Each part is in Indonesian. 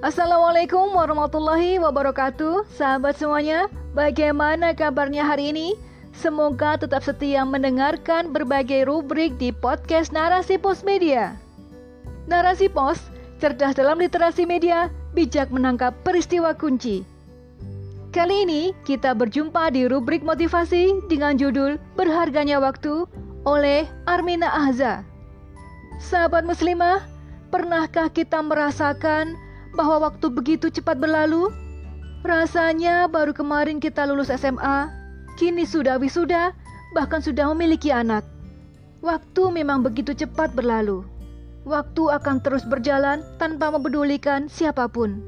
Assalamualaikum warahmatullahi wabarakatuh. Sahabat semuanya, bagaimana kabarnya hari ini? Semoga tetap setia mendengarkan berbagai rubrik di podcast Narasi Pos Media. Narasi Pos, cerdas dalam literasi media, bijak menangkap peristiwa kunci. Kali ini kita berjumpa di rubrik motivasi dengan judul Berharganya Waktu oleh Armina Ahza. Sahabat muslimah, pernahkah kita merasakan bahwa waktu begitu cepat berlalu? Rasanya baru kemarin kita lulus SMA, kini sudah wisuda, bahkan sudah memiliki anak. Waktu memang begitu cepat berlalu. Waktu akan terus berjalan tanpa mempedulikan siapa pun.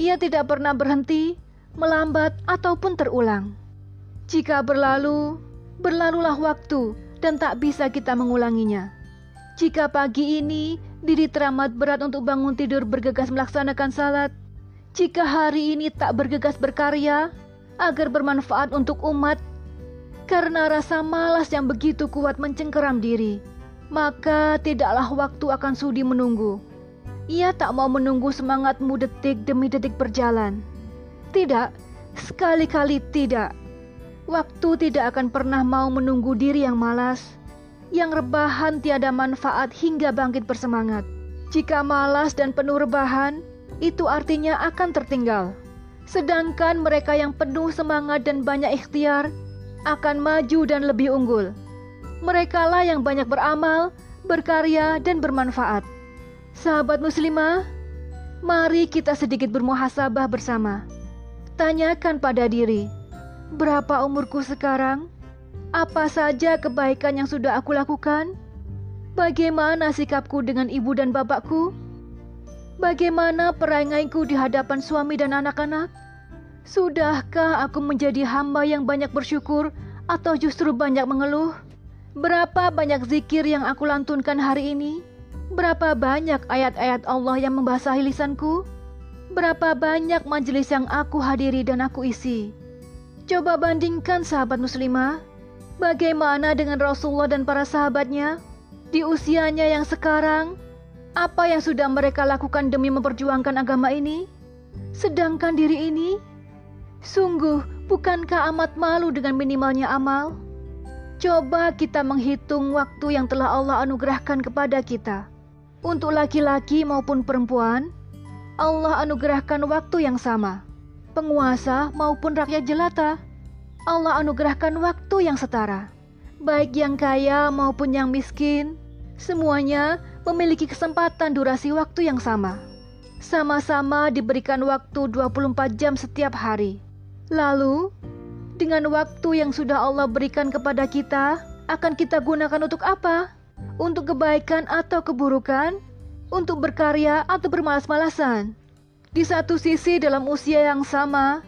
Ia tidak pernah berhenti, melambat, ataupun terulang. Jika berlalu, berlalulah waktu dan tak bisa kita mengulanginya. Jika pagi ini diri teramat berat untuk bangun tidur bergegas melaksanakan salat, jika hari ini tak bergegas berkarya agar bermanfaat untuk umat, karena rasa malas yang begitu kuat mencengkeram diri, maka tidaklah waktu akan sudi menunggu. Ia tak mau menunggu semangatmu detik demi detik berjalan. Tidak, sekali-kali tidak. Waktu tidak akan pernah mau menunggu diri yang malas yang rebahan tiada manfaat hingga bangkit bersemangat. Jika malas dan penuh rebahan, itu artinya akan tertinggal. Sedangkan mereka yang penuh semangat dan banyak ikhtiar akan maju dan lebih unggul. Merekalah yang banyak beramal, berkarya, dan bermanfaat. Sahabat muslimah, mari kita sedikit bermuhasabah bersama. Tanyakan pada diri, berapa umurku sekarang? Apa saja kebaikan yang sudah aku lakukan? Bagaimana sikapku dengan ibu dan bapakku? Bagaimana perangaiku di hadapan suami dan anak-anak? Sudahkah aku menjadi hamba yang banyak bersyukur atau justru banyak mengeluh? Berapa banyak zikir yang aku lantunkan hari ini? Berapa banyak ayat-ayat Allah yang membasahi lisanku? Berapa banyak majelis yang aku hadiri dan aku isi? Coba bandingkan sahabat muslimah Bagaimana dengan Rasulullah dan para sahabatnya di usianya yang sekarang? Apa yang sudah mereka lakukan demi memperjuangkan agama ini? Sedangkan diri ini, sungguh bukankah amat malu dengan minimalnya amal? Coba kita menghitung waktu yang telah Allah anugerahkan kepada kita. Untuk laki-laki maupun perempuan, Allah anugerahkan waktu yang sama. Penguasa maupun rakyat jelata Allah anugerahkan waktu yang setara. Baik yang kaya maupun yang miskin, semuanya memiliki kesempatan durasi waktu yang sama. Sama-sama diberikan waktu 24 jam setiap hari. Lalu, dengan waktu yang sudah Allah berikan kepada kita, akan kita gunakan untuk apa? Untuk kebaikan atau keburukan? Untuk berkarya atau bermalas-malasan? Di satu sisi dalam usia yang sama,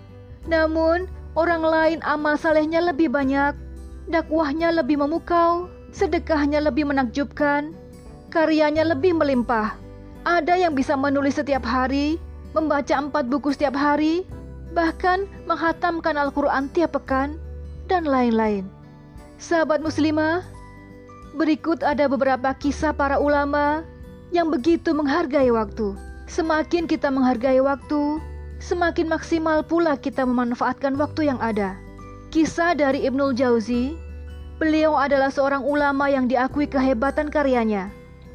namun Orang lain amal salehnya lebih banyak, dakwahnya lebih memukau, sedekahnya lebih menakjubkan, karyanya lebih melimpah. Ada yang bisa menulis setiap hari, membaca empat buku setiap hari, bahkan menghatamkan Al-Quran tiap pekan, dan lain-lain. Sahabat muslimah, berikut ada beberapa kisah para ulama yang begitu menghargai waktu. Semakin kita menghargai waktu, semakin maksimal pula kita memanfaatkan waktu yang ada. Kisah dari Ibnul Jauzi, beliau adalah seorang ulama yang diakui kehebatan karyanya.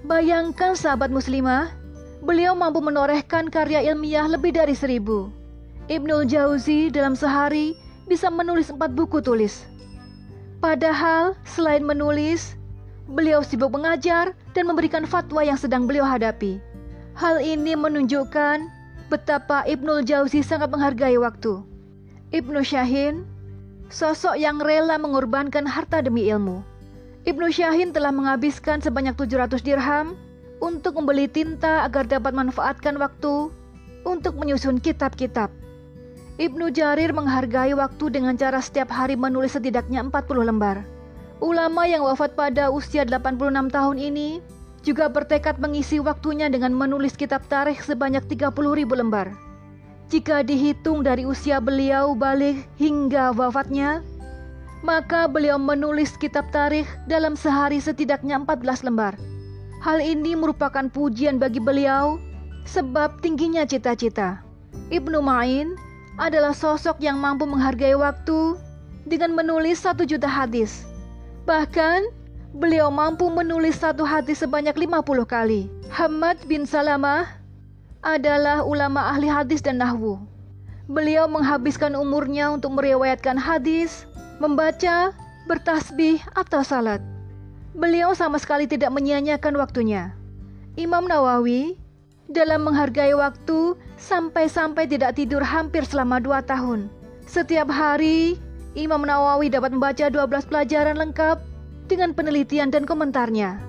Bayangkan sahabat muslimah, beliau mampu menorehkan karya ilmiah lebih dari seribu. Ibnul Jauzi dalam sehari bisa menulis empat buku tulis. Padahal selain menulis, beliau sibuk mengajar dan memberikan fatwa yang sedang beliau hadapi. Hal ini menunjukkan betapa Ibnul Jauzi sangat menghargai waktu. Ibnu Syahin, sosok yang rela mengorbankan harta demi ilmu. Ibnu Syahin telah menghabiskan sebanyak 700 dirham untuk membeli tinta agar dapat manfaatkan waktu untuk menyusun kitab-kitab. Ibnu Jarir menghargai waktu dengan cara setiap hari menulis setidaknya 40 lembar. Ulama yang wafat pada usia 86 tahun ini juga bertekad mengisi waktunya dengan menulis kitab tarikh sebanyak 30 ribu lembar. Jika dihitung dari usia beliau balik hingga wafatnya, maka beliau menulis kitab tarikh dalam sehari setidaknya 14 lembar. Hal ini merupakan pujian bagi beliau sebab tingginya cita-cita. Ibnu Ma'in adalah sosok yang mampu menghargai waktu dengan menulis satu juta hadis. Bahkan, beliau mampu menulis satu hadis sebanyak 50 kali. Hamad bin Salamah adalah ulama ahli hadis dan nahwu. Beliau menghabiskan umurnya untuk meriwayatkan hadis, membaca, bertasbih, atau salat. Beliau sama sekali tidak menyia-nyiakan waktunya. Imam Nawawi dalam menghargai waktu sampai-sampai tidak tidur hampir selama dua tahun. Setiap hari, Imam Nawawi dapat membaca 12 pelajaran lengkap dengan penelitian dan komentarnya.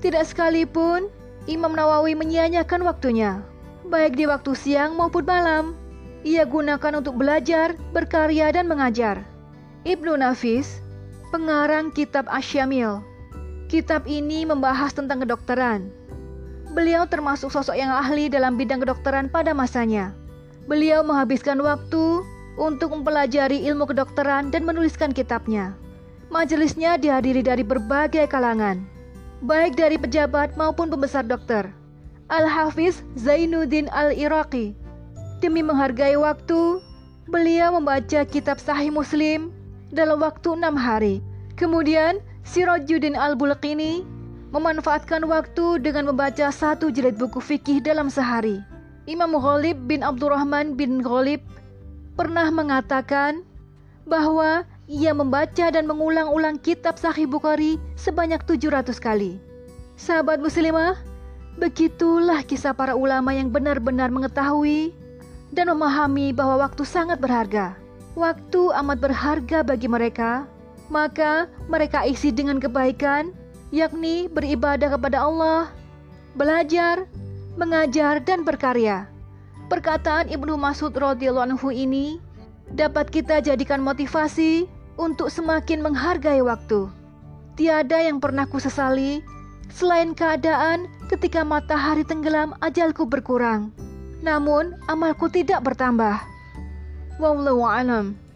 Tidak sekalipun Imam Nawawi menyia-nyiakan waktunya, baik di waktu siang maupun malam. Ia gunakan untuk belajar, berkarya, dan mengajar. Ibnu Nafis, pengarang kitab Asyamil. Kitab ini membahas tentang kedokteran. Beliau termasuk sosok yang ahli dalam bidang kedokteran pada masanya. Beliau menghabiskan waktu untuk mempelajari ilmu kedokteran dan menuliskan kitabnya. Majelisnya dihadiri dari berbagai kalangan, baik dari pejabat maupun pembesar dokter. Al-Hafiz Zainuddin Al-Iraqi Demi menghargai waktu, beliau membaca kitab Sahih Muslim dalam waktu enam hari. Kemudian, Sirajuddin Al-Bulqini memanfaatkan waktu dengan membaca satu jilid buku fikih dalam sehari. Imam Ghalib bin Abdurrahman bin Ghalib pernah mengatakan bahwa ia membaca dan mengulang-ulang kitab Sahih Bukhari sebanyak 700 kali. Sahabat muslimah, begitulah kisah para ulama yang benar-benar mengetahui dan memahami bahwa waktu sangat berharga. Waktu amat berharga bagi mereka, maka mereka isi dengan kebaikan, yakni beribadah kepada Allah, belajar, mengajar, dan berkarya. Perkataan Ibnu Mas'ud radhiyallahu anhu ini dapat kita jadikan motivasi untuk semakin menghargai waktu. Tiada yang pernah kusesali selain keadaan ketika matahari tenggelam ajalku berkurang namun amalku tidak bertambah. Wallahu.